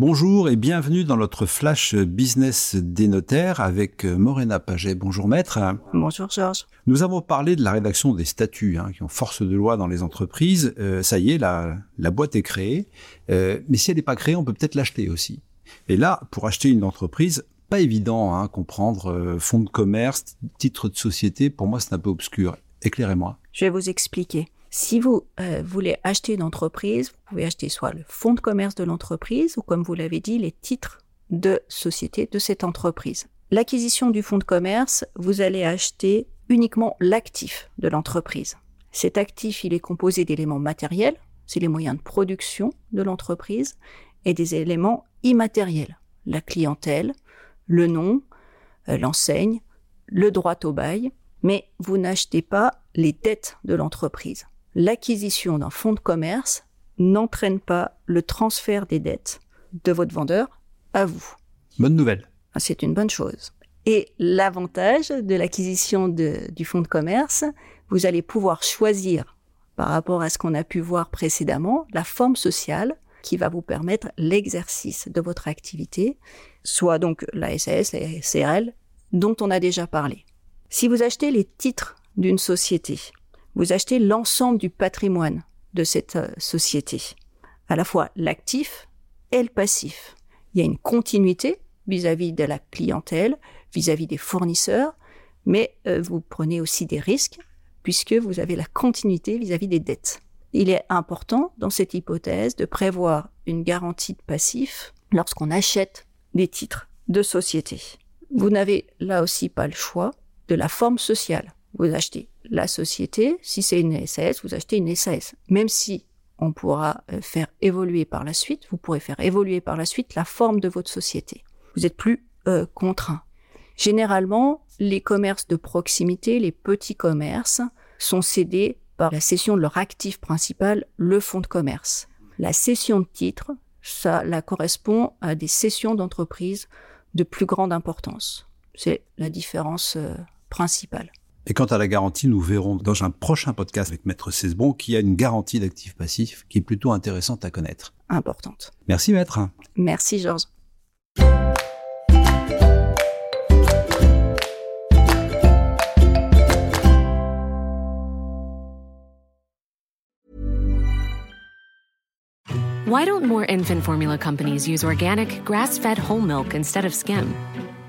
Bonjour et bienvenue dans notre flash business des notaires avec Morena Paget. Bonjour maître. Bonjour Georges. Nous avons parlé de la rédaction des statuts hein, qui ont force de loi dans les entreprises. Euh, ça y est, la, la boîte est créée. Euh, mais si elle n'est pas créée, on peut peut-être l'acheter aussi. Et là, pour acheter une entreprise, pas évident hein, comprendre euh, fonds de commerce, titre de société. Pour moi, c'est un peu obscur. Éclairez-moi. Je vais vous expliquer. Si vous euh, voulez acheter une entreprise, vous pouvez acheter soit le fonds de commerce de l'entreprise ou, comme vous l'avez dit, les titres de société de cette entreprise. L'acquisition du fonds de commerce, vous allez acheter uniquement l'actif de l'entreprise. Cet actif, il est composé d'éléments matériels, c'est les moyens de production de l'entreprise, et des éléments immatériels, la clientèle, le nom, euh, l'enseigne, le droit au bail, mais vous n'achetez pas les dettes de l'entreprise l'acquisition d'un fonds de commerce n'entraîne pas le transfert des dettes de votre vendeur à vous. Bonne nouvelle. Ah, c'est une bonne chose. Et l'avantage de l'acquisition du fonds de commerce, vous allez pouvoir choisir, par rapport à ce qu'on a pu voir précédemment, la forme sociale qui va vous permettre l'exercice de votre activité, soit donc la SAS, la SRL, dont on a déjà parlé. Si vous achetez les titres d'une société, vous achetez l'ensemble du patrimoine de cette euh, société, à la fois l'actif et le passif. Il y a une continuité vis-à-vis de la clientèle, vis-à-vis des fournisseurs, mais euh, vous prenez aussi des risques puisque vous avez la continuité vis-à-vis des dettes. Il est important dans cette hypothèse de prévoir une garantie de passif lorsqu'on achète des titres de société. Vous n'avez là aussi pas le choix de la forme sociale. Vous achetez la société. Si c'est une SAS, vous achetez une SAS. Même si on pourra euh, faire évoluer par la suite, vous pourrez faire évoluer par la suite la forme de votre société. Vous êtes plus euh, contraint. Généralement, les commerces de proximité, les petits commerces, sont cédés par la cession de leur actif principal, le fonds de commerce. La cession de titres, ça la correspond à des cessions d'entreprises de plus grande importance. C'est la différence euh, principale. Et quant à la garantie, nous verrons dans un prochain podcast avec Maître Cesbon qu'il y a une garantie d'actif passif qui est plutôt intéressante à connaître. Importante. Merci Maître. Merci Georges. Why don't more infant formula companies use organic, grass fed whole milk instead of skim?